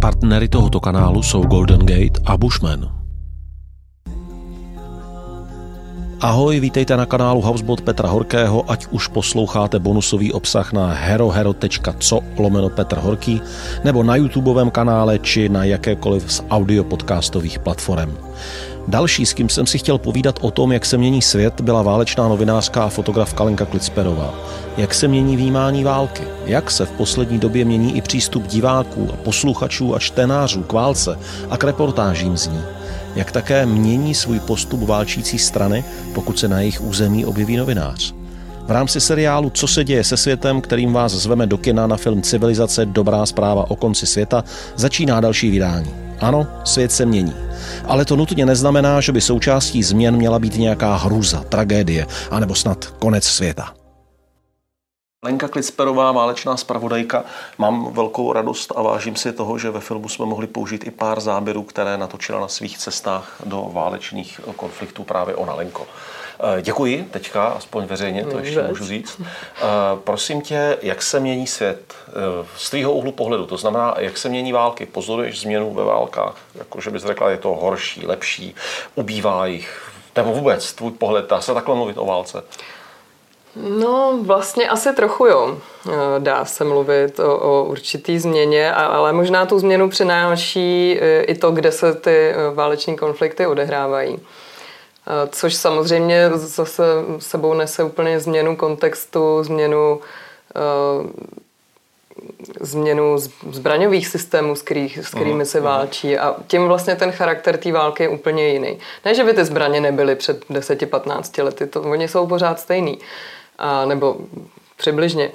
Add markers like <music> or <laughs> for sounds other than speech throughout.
Partnery tohoto kanálu jsou Golden Gate a Bushman. Ahoj, vítejte na kanálu Housebot Petra Horkého, ať už posloucháte bonusový obsah na herohero.co lomeno Petr Horký nebo na YouTubeovém kanále či na jakékoliv z audio podcastových platform. Další, s kým jsem si chtěl povídat o tom, jak se mění svět, byla válečná novinářka a fotografka Lenka Klicperová. Jak se mění výmání války, jak se v poslední době mění i přístup diváků posluchačů a čtenářů k válce a k reportážím z ní. Jak také mění svůj postup válčící strany, pokud se na jejich území objeví novinář. V rámci seriálu Co se děje se světem, kterým vás zveme do kina na film Civilizace Dobrá zpráva o konci světa, začíná další vydání. Ano, svět se mění. Ale to nutně neznamená, že by součástí změn měla být nějaká hruza, tragédie, anebo snad konec světa. Lenka Klicperová, válečná zpravodajka. Mám velkou radost a vážím si toho, že ve filmu jsme mohli použít i pár záběrů, které natočila na svých cestách do válečných konfliktů právě ona, Lenko. Eh, děkuji teďka, aspoň veřejně, to ještě můžu říct. Eh, prosím tě, jak se mění svět eh, z tvýho úhlu pohledu? To znamená, jak se mění války? Pozoruješ změnu ve válkách? Jakože bys řekla, je to horší, lepší, ubývá jich? Nebo vůbec tvůj pohled, dá se takhle mluvit o válce? No, vlastně asi trochu jo. Dá se mluvit o, o určitý změně, ale možná tu změnu přináší i to, kde se ty váleční konflikty odehrávají. Což samozřejmě zase sebou nese úplně změnu kontextu, změnu změnu zbraňových systémů, s, kterých, s kterými se válčí a tím vlastně ten charakter té války je úplně jiný. Ne, že by ty zbraně nebyly před 10-15 lety, to, oni jsou pořád stejný, a, nebo přibližně.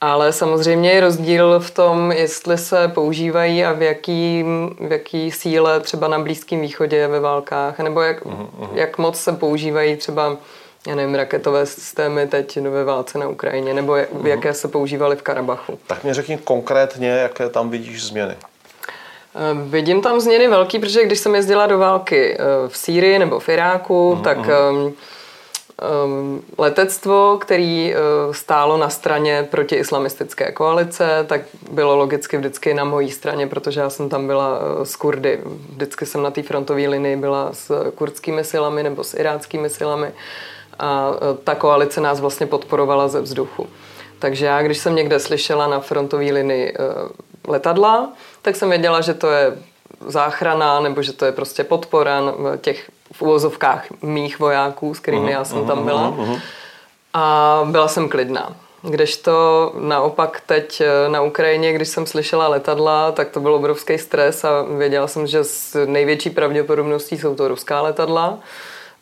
Ale samozřejmě je rozdíl v tom, jestli se používají a v jaký, v jaký síle třeba na Blízkém východě ve válkách, nebo jak, uh-huh. jak moc se používají třeba já nevím, raketové systémy teď ve válce na Ukrajině, nebo jak, uh-huh. jaké se používaly v Karabachu. Tak mě řekni konkrétně, jaké tam vidíš změny. Eh, vidím tam změny velký, protože když jsem jezdila do války eh, v Sýrii nebo v Iráku, uh-huh. tak um, letectvo, který uh, stálo na straně proti islamistické koalice, tak bylo logicky vždycky na mojí straně, protože já jsem tam byla s Kurdy. Vždycky jsem na té frontové linii byla s kurdskými silami nebo s iráckými silami a uh, ta koalice nás vlastně podporovala ze vzduchu. Takže já, když jsem někde slyšela na frontové linii letadla, tak jsem věděla, že to je záchrana nebo že to je prostě podpora těch v uvozovkách mých vojáků, s kterými já jsem tam byla. A byla jsem klidná. Kdežto naopak teď eh, na Ukrajině, když jsem slyšela letadla, tak to byl obrovský stres a věděla jsem, že s největší pravděpodobností jsou to ruská letadla.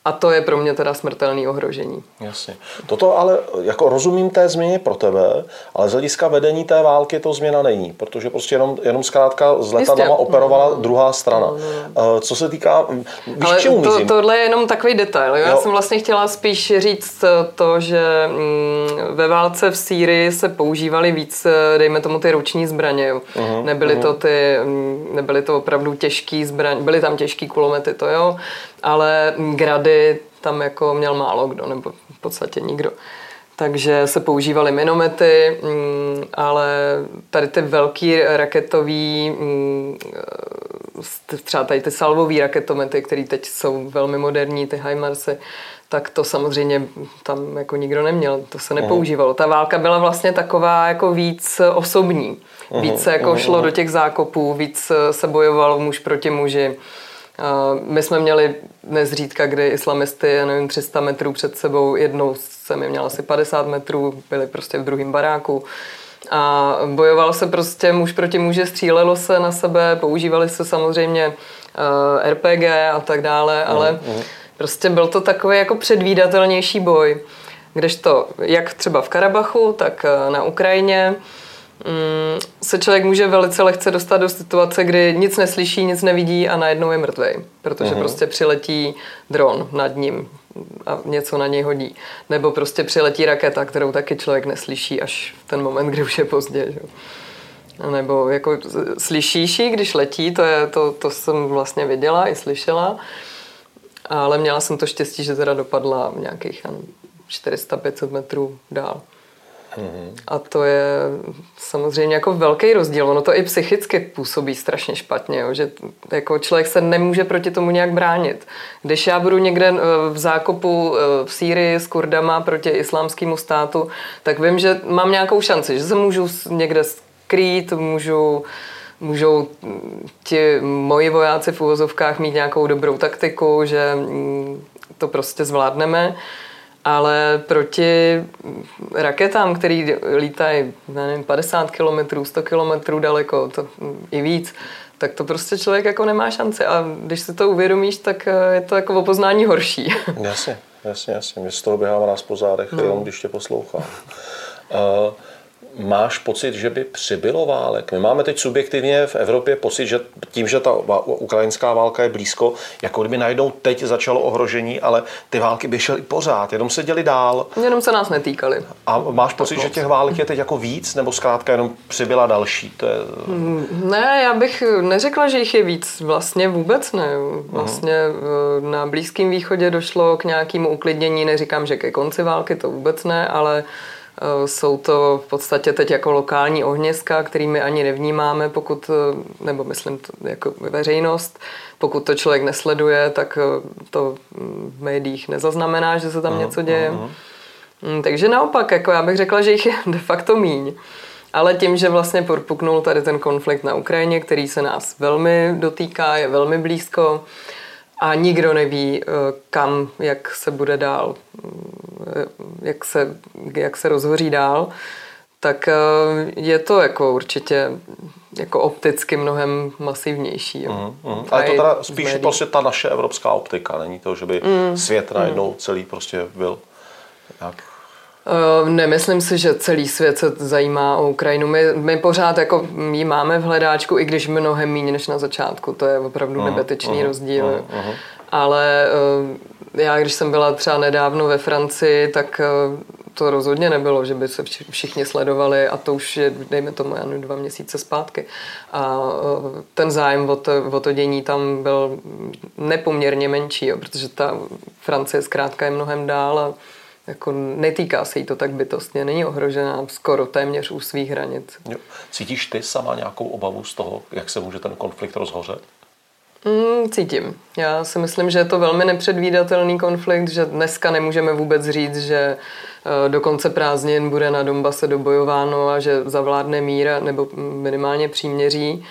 A to je pro mě teda smrtelný ohrožení. Jasně. Toto ale, jako rozumím té změně pro tebe, ale z hlediska vedení té války to změna není, protože prostě jenom, jenom zkrátka z letadlama operovala no, druhá strana. No, no. Co se týká, víš, ale čemu to, tohle je jenom takový detail. Jo? Já jsem vlastně chtěla spíš říct to, že mm, ve válce v Sýrii se používaly víc, dejme tomu, ty ruční zbraně. Jo? Uh-huh, nebyly, uh-huh. to ty, mm, nebyly to opravdu těžké zbraně, byly tam těžké kulomety, to jo, ale grady tam jako měl málo kdo, nebo v podstatě nikdo. Takže se používaly minomety, mm, ale tady ty velký raketový, mm, třeba tady ty salvové raketomety, které teď jsou velmi moderní, ty HIMARSy, tak to samozřejmě tam jako nikdo neměl, to se nepoužívalo. Ta válka byla vlastně taková jako víc osobní. Víc se jako šlo do těch zákopů, víc se bojovalo muž proti muži my jsme měli nezřídka, kdy islamisty, já nevím, 300 metrů před sebou, jednou jsem je měla asi 50 metrů, byli prostě v druhém baráku. A bojovalo se prostě muž proti muži, střílelo se na sebe, používali se samozřejmě uh, RPG a tak dále, ale mm, mm. prostě byl to takový jako předvídatelnější boj. Kdežto jak třeba v Karabachu, tak uh, na Ukrajině se člověk může velice lehce dostat do situace, kdy nic neslyší, nic nevidí a najednou je mrtvý, protože uh-huh. prostě přiletí dron nad ním a něco na něj hodí. Nebo prostě přiletí raketa, kterou taky člověk neslyší až v ten moment, kdy už je pozdě. Že? Nebo jako slyšíš ji, když letí, to, je, to, to jsem vlastně viděla i slyšela, ale měla jsem to štěstí, že teda dopadla nějakých 400-500 metrů dál. Mm-hmm. A to je samozřejmě jako velký rozdíl. Ono to i psychicky působí strašně špatně, jo? že jako člověk se nemůže proti tomu nějak bránit. Když já budu někde eh, v zákopu eh, v Sýrii s Kurdama proti islámskému státu, tak vím, že mám nějakou šanci, že se můžu někde skrýt, můžu můžou ti moji vojáci v úvozovkách mít nějakou dobrou taktiku, že mm, to prostě zvládneme ale proti raketám, které lítají, nevím, 50 km, 100 km daleko, to i víc, tak to prostě člověk jako nemá šanci a když si to uvědomíš, tak eh, je to jako o poznání horší. <laughs> Jasně, jasně, jasně. Mě z toho běhá nás po zádech, no. jenom když tě poslouchám. Uh, máš pocit, že by přibylo válek? My máme teď subjektivně v Evropě pocit, že tím, že ta ukrajinská válka je blízko, jako kdyby najednou teď začalo ohrožení, ale ty války by šly pořád, jenom se děli dál. Jenom se nás netýkali. A máš pocit, že těch válek je teď jako víc, nebo zkrátka jenom přibyla další? To je... Mm, ne, já bych neřekla, že jich je víc. Vlastně vůbec ne. Vlastně uh-huh. na Blízkém východě došlo k nějakému uklidnění, neříkám, že ke konci války, to vůbec ne, ale jsou to v podstatě teď jako lokální ohniska, kterými ani nevnímáme, pokud, eh, nebo myslím to jako veřejnost, pokud to člověk nesleduje, tak eh, to v médiích nezaznamená, že se tam něco děje. Uh-huh. Takže naopak, jako já bych řekla, že jich je de facto míň. Ale tím, že vlastně propuknul tady ten konflikt na Ukrajině, který se nás velmi dotýká, je velmi blízko, a nikdo neví, eh, kam, jak se bude dál, eh, jak se, jak se rozhoří dál, tak eh, je to jako určitě jako opticky mnohem masivnější. Jo. Mm, mm. Ale to teda spíš prostě ta naše evropská optika, není to, že by mm, svět najednou mm. celý prostě byl jak Uh, nemyslím si, že celý svět se zajímá o Ukrajinu. My, my pořád jako ji máme v hledáčku, i když mnohem méně než na začátku. To je opravdu uh, nebetečný uh, rozdíl. Uh, uh. Ale uh, já, když jsem byla třeba nedávno ve Francii, tak uh, to rozhodně nebylo, že by se všichni sledovali a to už je, dejme tomu, jen dva měsíce zpátky. A ten zájem o to, o to dění tam byl nepoměrně menší, jo, protože ta Francie zkrátka je mnohem dál a jako netýká se jí to tak bytostně, není ohrožená skoro téměř u svých hranic. Jo. Cítíš ty sama nějakou obavu z toho, jak se může ten konflikt rozhořet? Mm, cítím. Já si myslím, že je to velmi nepředvídatelný konflikt, že dneska nemůžeme vůbec říct, že eh, do konce prázdnin bude na Donbase dobojováno a že zavládne mír nebo minimálně příměří.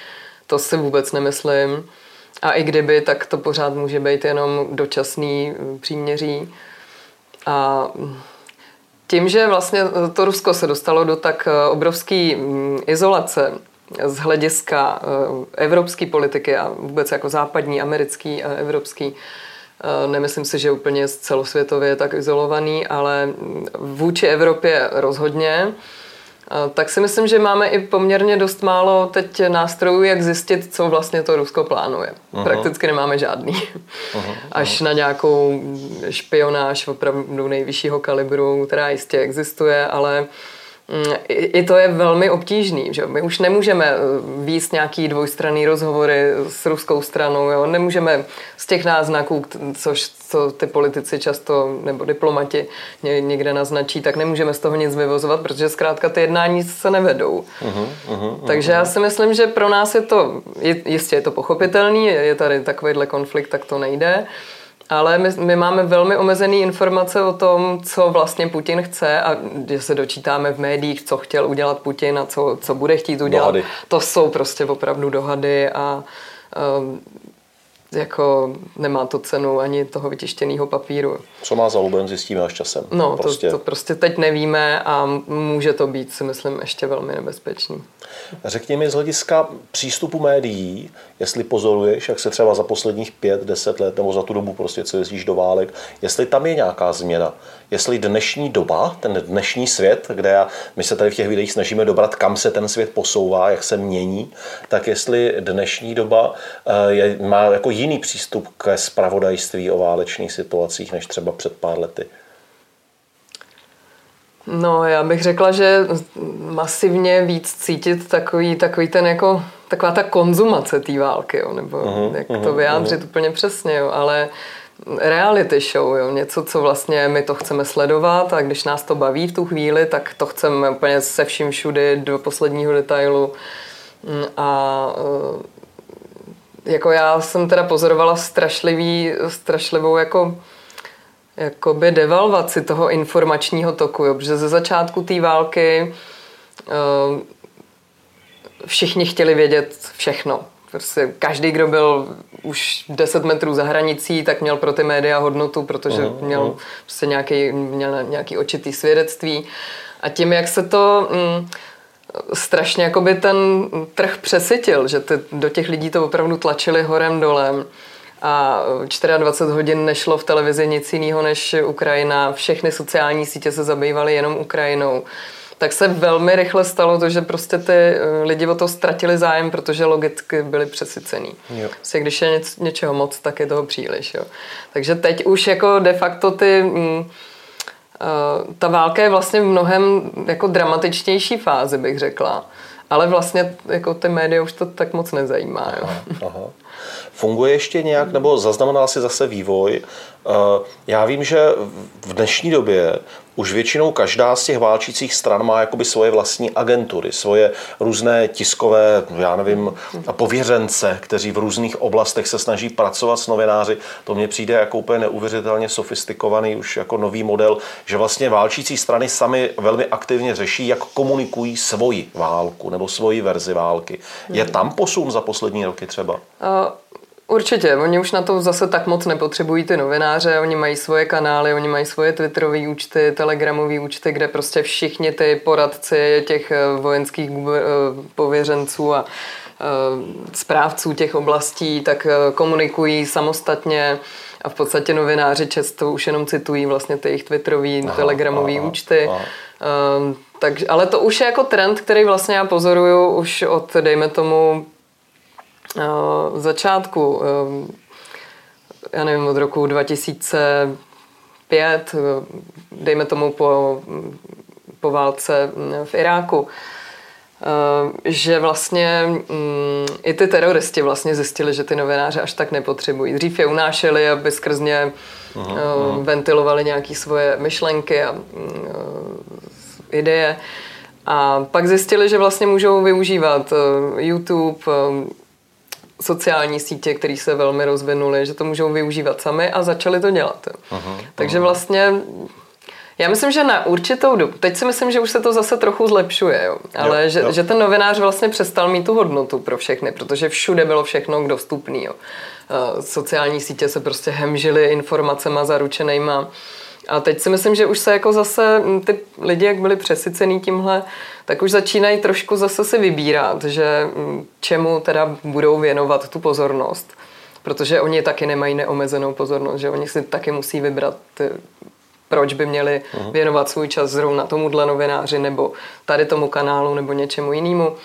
To si vůbec nemyslím. A i kdyby, tak to pořád může být jenom dočasný eh, příměří. A tím, že vlastně to Rusko se dostalo do tak eh, obrovské mm, izolace z hlediska eh, evropské politiky a vůbec jako západní, americký a evropský, eh, nemyslím si, že úplně celosvětově tak izolovaný, ale mm, vůči Evropě rozhodně, tak si myslím, že máme i poměrně dost málo teď nástrojů, jak zjistit, co vlastně to Rusko plánuje. Uh-huh. Prakticky nemáme žádný. Uh-huh. <laughs> Až na nějakou špionáž opravdu nejvyššího kalibru, která jistě existuje, ale Mm, i to je velmi obtížný. Že? My už nemůžeme eh, víc nějaký dvojstranný rozhovory s ruskou stranou, jo? nemůžeme z těch náznaků, což co ty politici často, nebo diplomati někde naznačí, tak nemůžeme z toho nic vyvozovat, protože zkrátka ty jednání se nevedou. Uh-huh, uh-huh, Takže já si myslím, že pro nás je to, jistě je to pochopitelný, je tady takovýhle konflikt, tak to nejde. Ale my, my máme velmi omezené informace o tom, co vlastně Putin chce a že se dočítáme v médiích, co chtěl udělat Putin a co, co bude chtít udělat. Dohady. To jsou prostě opravdu dohady a um, jako nemá to cenu ani toho vytištěného papíru. Co má za luben, zjistíme až časem. No, prostě. To, to prostě teď nevíme a může to být, si myslím, ještě velmi nebezpečný. Řekni mi z hlediska přístupu médií, jestli pozoruješ, jak se třeba za posledních pět, deset let nebo za tu dobu prostě, co jezdíš do válek, jestli tam je nějaká změna. Jestli dnešní doba, ten dnešní svět, kde já, my se tady v těch videích snažíme dobrat, kam se ten svět posouvá, jak se mění, tak jestli dnešní doba eh, je, má jako jiný přístup ke spravodajství o válečných situacích, než třeba před pár lety. No, já bych řekla, že masivně víc cítit takový, takový ten jako, taková ta konzumace té války, jo, nebo uh-huh, jak uh-huh, to vyjádřit uh-huh. úplně přesně, jo, ale reality show, jo? něco, co vlastně my to chceme sledovat a když nás to baví v tu chvíli, tak to chceme úplně se vším všudy do posledního detailu. Mm, a jako já jsem teda pozorovala strašlivý, strašlivou jako jakoby devalvaci toho informačního toku, jo? protože ze začátku té války uh, všichni chtěli vědět všechno. Prostě každý, kdo byl už 10 metrů za hranicí, tak měl pro ty média hodnotu, protože uh-huh, měl prostě nějaký, měl nějaký očitý svědectví. A tím, jak se to mm, strašně jakoby ten trh přesytil, že ty, do těch lidí to opravdu tlačili horem dolem, a 24 hodin nešlo v televizi nic jiného než Ukrajina. Všechny sociální sítě se zabývaly jenom Ukrajinou. Tak se velmi rychle stalo to, že prostě ty eh, lidi o to ztratili zájem, protože logicky byli přesycený. Jo. Prostě když je něč, něčeho moc, tak je toho příliš. Jo. Takže teď už jako de facto ty... Mm, ta válka je vlastně v mnohem jako dramatičtější fázi, bych řekla. Ale vlastně jako ty média už to tak moc nezajímá. Jo. Aha, aha. Funguje ještě nějak, nebo zaznamenal si zase vývoj? Eh, já vím, že v dnešní době už většinou každá z těch válčících stran má jakoby svoje vlastní agentury, svoje různé tiskové, já nevím, pověřence, kteří v různých oblastech se snaží pracovat s novináři. To mně přijde jako úplně neuvěřitelně sofistikovaný už jako nový model, že vlastně válčící strany sami velmi aktivně řeší, jak komunikují svoji válku nebo svoji verzi války. Je tam posun za poslední roky třeba? Uh... Určitě, oni už na to zase tak moc nepotřebují ty novináře, oni mají svoje kanály, oni mají svoje twitterové účty, telegramové účty, kde prostě všichni ty poradci těch eh, vojenských eh, pověřenců a eh, správců těch oblastí tak komunikují samostatně a v podstatě novináři často už jenom citují vlastně ty jejich twitterové, telegramové účty. Aha. Um, tak, ale to už je jako trend, který vlastně já pozoruju už od, dejme tomu, v začátku, já nevím, od roku 2005, dejme tomu po, po válce v Iráku, že vlastně mm, i ty teroristi vlastně zjistili, že ty novináře až tak nepotřebují. Dřív je unášeli, aby skrz ně uh, ventilovali nějaké svoje myšlenky a ideje. A pak zjistili, že vlastně můžou využívat YouTube, sociální sítě, které se velmi rozvinuly, že to můžou využívat sami a začali to dělat. Aha, Takže aha. vlastně já myslím, že na určitou dobu, teď si myslím, že už se to zase trochu zlepšuje, jo. ale jo, že, jo. že ten novinář vlastně přestal mít tu hodnotu pro všechny, protože všude bylo všechno dostupné. Sociální sítě se prostě hemžily informacema zaručenýma a teď si myslím, že už se jako zase ty lidi, jak byli přesycený tímhle, tak už začínají trošku zase si vybírat, že čemu teda budou věnovat tu pozornost. Protože oni taky nemají neomezenou pozornost, že oni si taky musí vybrat, proč by měli věnovat svůj čas zrovna tomuhle novináři nebo tady tomu kanálu nebo něčemu jinému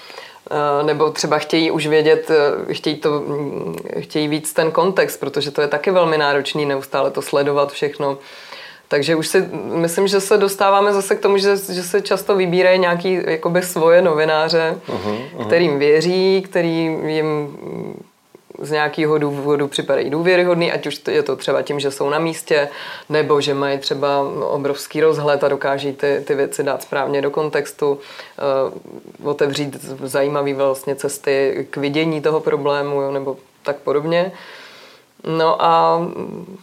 nebo třeba chtějí už vědět, chtějí, to, chtějí víc ten kontext, protože to je taky velmi náročný neustále to sledovat všechno. Takže už si myslím, že se dostáváme zase k tomu, že, že se často vybírají nějaký jakoby svoje novináře, uh-huh, uh-huh. kterým věří, který jim z nějakého důvodu připadají důvěryhodný, ať už je to třeba tím, že jsou na místě, nebo že mají třeba obrovský rozhled a dokáží ty, ty věci dát správně do kontextu, uh, otevřít zajímavé vlastně cesty k vidění toho problému, jo, nebo tak podobně. Uh, No a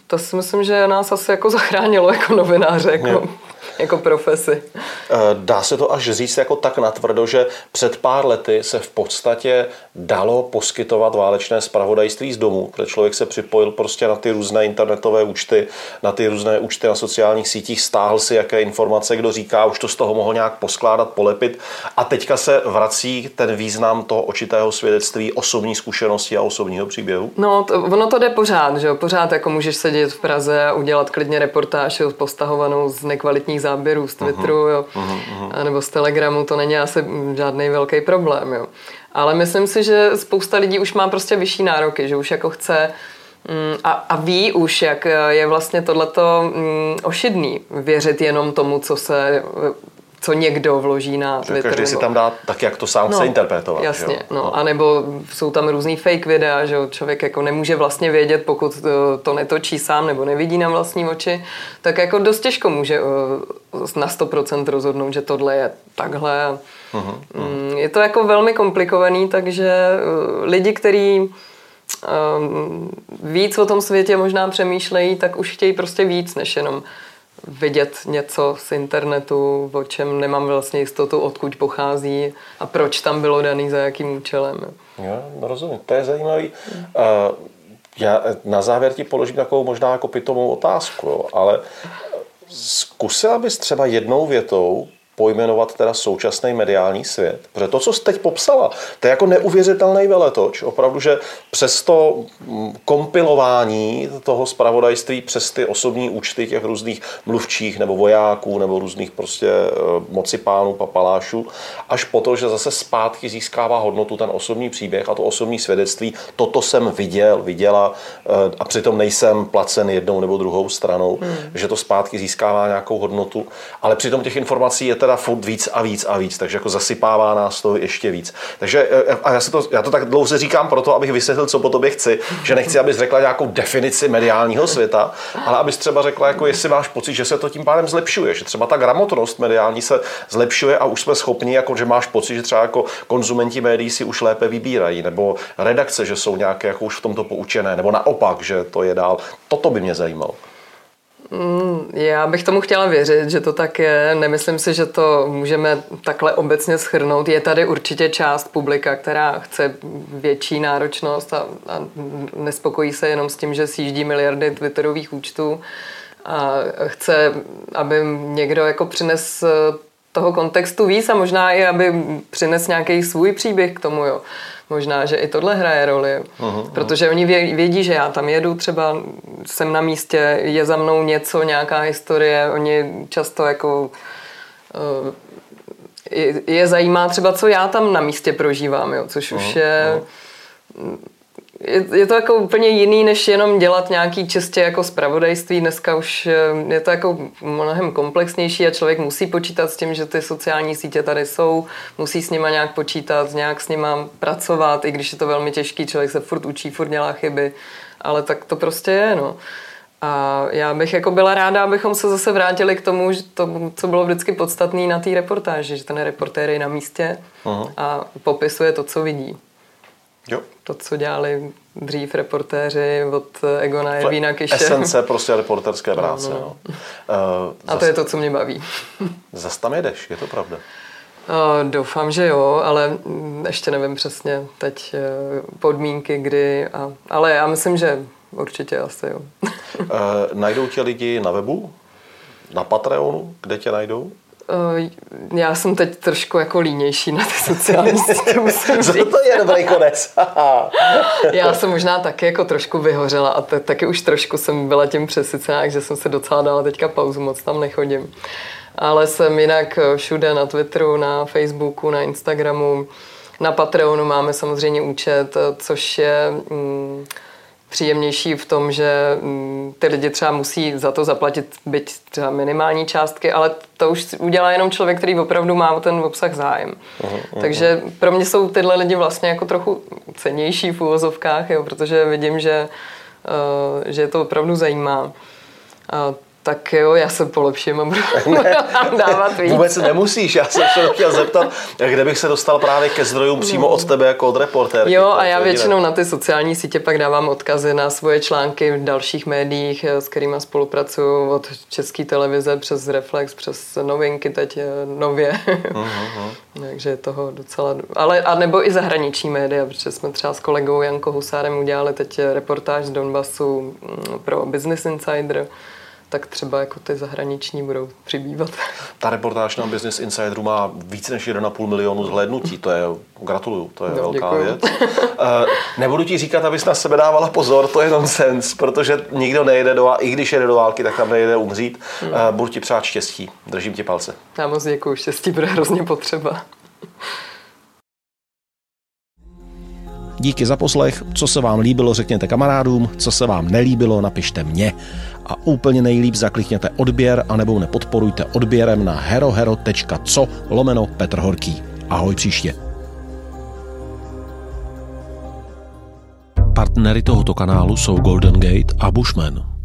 to si myslím, že nás asi jako zachránilo jako novináře. Jako <laughs> jako profesi. Eh, dá se to až říct jako tak natvrdo, že před pár lety se v podstatě dalo poskytovat válečné spravodajství z domu, protože člověk se připojil prostě na ty různé internetové účty, na ty různé účty na sociálních sítích, stáhl si jaké informace, kdo říká, už to z toho mohl nějak poskládat, polepit a teďka se vrací ten význam toho očitého svědectví, osobní zkušenosti a osobního příběhu? No, to, ono to jde pořád, že jo? Pořád jako můžeš sedět v Praze a udělat klidně reportáž postahovanou z nekvalitních záběrů z Twitteru, uh-huh. jo, uh-huh. nebo z Telegramu, to není asi žádný velký problém, jo. Ale myslím si, že spousta lidí už má prostě vyšší nároky, že už jako chce mm, a, a ví už, jak je vlastně tohleto mm, ošidný, věřit jenom tomu, co se co někdo vloží na Twitter. Každý si tam dá tak, jak to sám no, chce interpretovat. Jasně, jo? no. no. A nebo jsou tam různý fake videa, že člověk jako nemůže vlastně vědět, pokud to, to netočí sám nebo nevidí na vlastní oči, tak jako dost těžko může na 100% rozhodnout, že tohle je takhle. Uh-huh. Je to jako velmi komplikovaný, takže lidi, kteří um, víc o tom světě možná přemýšlejí, tak už chtějí prostě víc, než jenom vidět něco z internetu, o čem nemám vlastně jistotu, odkud pochází a proč tam bylo daný, za jakým účelem. Jo, no rozumím, to je zajímavý. Já na závěr ti položím takovou možná jako pitomou otázku, jo, ale zkusila bys třeba jednou větou pojmenovat teda současný mediální svět. Protože to, co jsi teď popsala, to je jako neuvěřitelný veletoč. Opravdu, že přes to mm, kompilování toho spravodajství přes ty osobní účty těch různých mluvčích nebo vojáků nebo různých prostě eh, moci pánů, papalášů, až po to, že zase zpátky získává hodnotu ten osobní příběh a to osobní svědectví. Toto jsem viděl, viděla eh, a přitom nejsem placen jednou nebo druhou stranou, hmm. že to zpátky získává nějakou hodnotu, ale přitom těch informací je teda furt víc a víc a víc, takže jako zasypává nás to ještě víc. Takže e, a já, si to, já to tak dlouze říkám proto, abych vysvětlil, co po tobě chci, že nechci, abys řekla nějakou definici mediálního světa, ale abys třeba řekla, jako jestli máš pocit, že se to tím pádem zlepšuje, že třeba ta gramotnost mediální se zlepšuje a už jsme schopni, jako že máš pocit, že třeba jako konzumenti médií si už lépe vybírají, nebo redakce, že jsou nějaké jako už v tomto poučené, nebo naopak, že to je dál. Toto by mě zajímalo. Mm, já bych tomu chtěla věřit, že to tak je. Nemyslím si, že to můžeme takhle obecně schrnout. Je tady určitě část publika, která chce větší náročnost a, a nespokojí se jenom s tím, že sjíždí miliardy Twitterových účtů a chce, aby někdo jako přines toho kontextu víc a možná i, aby přines nějaký svůj příběh k tomu, jo možná, že i tohle hraje roli. Uh-huh, protože oni vědí, že já tam jedu, třeba jsem na místě, je za mnou něco, nějaká historie, oni často jako uh, je, je zajímá třeba, co já tam na místě prožívám, jo, což uh-huh, už je uh-huh je, je to jako úplně jiný, než jenom dělat nějaký čistě jako spravodajství. Dneska už eh, je to jako mnohem komplexnější a člověk musí počítat s tím, že ty sociální sítě tady jsou, musí s nima nějak počítat, nějak s nima pracovat, i když je to velmi těžký, člověk se furt učí, furt dělá chyby, ale tak to prostě je, no. A já bych jako byla ráda, abychom se zase vrátili k tomu, že to, co bylo vždycky podstatné na té reportáži, že ten reportér je na místě uh-huh. a popisuje to, co vidí. Jo. To, co dělali dřív reportéři od Egona Ervína Kiše. Esence prostě reporterské <laughs> práce. No, no. No. <laughs> Uh, a to je to, co mě baví. <laughs> Zas tam jedeš, je to pravda? Uh, doufám, že jo, ale ještě nevím přesně teď uh, podmínky, kdy. A, ale já myslím, že určitě asi jo. uh, najdou tě lidi na webu? Na Patreonu? Kde tě najdou? Eh, já jsem teď trošku jako línější na ty sociální <laughs> sítě, musím říct. to je dobrý konec. <laughs> Já jsem možná taky jako trošku vyhořela a t- taky už trošku jsem byla tím přesycená, že jsem se docela dala teďka pauzu, moc tam nechodím. Ale jsem jinak eh, všude na Twitteru, na Facebooku, na Instagramu, na Patreonu máme samozřejmě účet, eh, což je... Mm, příjemnější v tom, že mm, ty lidi třeba musí za to zaplatit byť třeba minimální částky, ale to už udělá jenom člověk, který opravdu má o ten obsah zájem. Uh-huh, uh-huh. Takže pro mě jsou tyhle lidi vlastně jako trochu cenější v úvozovkách, jo, protože vidím, že, uh, že je to opravdu zajímá. A tak jo, já se polepším a budu <laughs> <laughs> dávat víc. Vůbec nemusíš, já jsem se chtěl zeptat, kde bych se dostal právě ke zdrojům přímo od tebe jako od reportérky. Jo, a já většinou na ty sociální sítě pak dávám odkazy na svoje články v dalších médiích, eh, s kterými spolupracuju od České televize přes Reflex, přes novinky teď eh, nově. Uh-huh. <laughs> Takže je toho docela... Ale a nebo i zahraniční média, protože jsme třeba s kolegou Janko Husárem udělali teď reportáž z Donbasu mm, pro Business Insider tak třeba jako ty zahraniční budou přibývat. <laughs> Ta reportáž na Business Insideru má více než 1,5 milionu zhlédnutí, to je, gratuluju, to je no, velká děkuju. věc. Uh, <laughs> nebudu ti říkat, abys na sebe dávala pozor, to je nonsens, protože nikdo nejde do války, i když jede do války, tak tam nejde umřít. Hmm. Budu ti přát štěstí, držím ti palce. Já moc děkuji, štěstí bude hrozně potřeba. Díky za poslech, co se vám líbilo, řekněte kamarádům, co se vám nelíbilo, napište mě. A úplně nejlíp zaklikněte odběr anebo nepodporujte odběrem na herohero.co lomeno Petr Horký. Ahoj příště. Partnery tohoto kanálu jsou Golden Gate a Bushman.